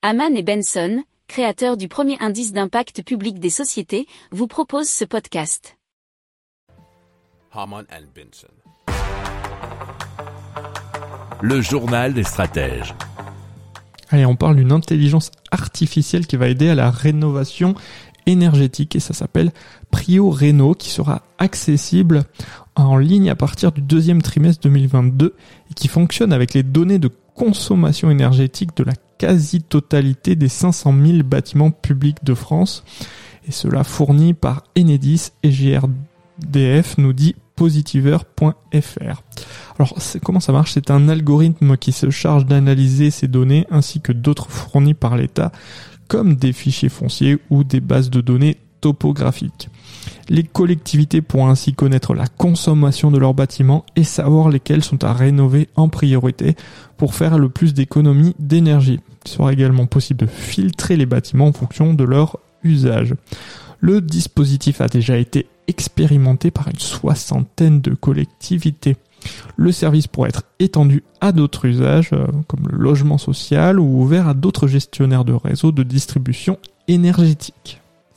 Haman et Benson, créateurs du premier indice d'impact public des sociétés, vous proposent ce podcast. Haman and Benson. Le journal des stratèges. Allez, on parle d'une intelligence artificielle qui va aider à la rénovation énergétique et ça s'appelle Prio Reno qui sera accessible en ligne à partir du deuxième trimestre 2022 et qui fonctionne avec les données de consommation énergétique de la quasi-totalité des 500 000 bâtiments publics de France et cela fourni par Enedis et GRDF nous dit positiver.fr. Alors comment ça marche? C'est un algorithme qui se charge d'analyser ces données ainsi que d'autres fournis par l'État comme des fichiers fonciers ou des bases de données topographiques. Les collectivités pourront ainsi connaître la consommation de leurs bâtiments et savoir lesquels sont à rénover en priorité pour faire le plus d'économies d'énergie. Il sera également possible de filtrer les bâtiments en fonction de leur usage. Le dispositif a déjà été expérimenté par une soixantaine de collectivités. Le service pourrait être étendu à d'autres usages, euh, comme le logement social, ou ouvert à d'autres gestionnaires de réseaux de distribution énergétique.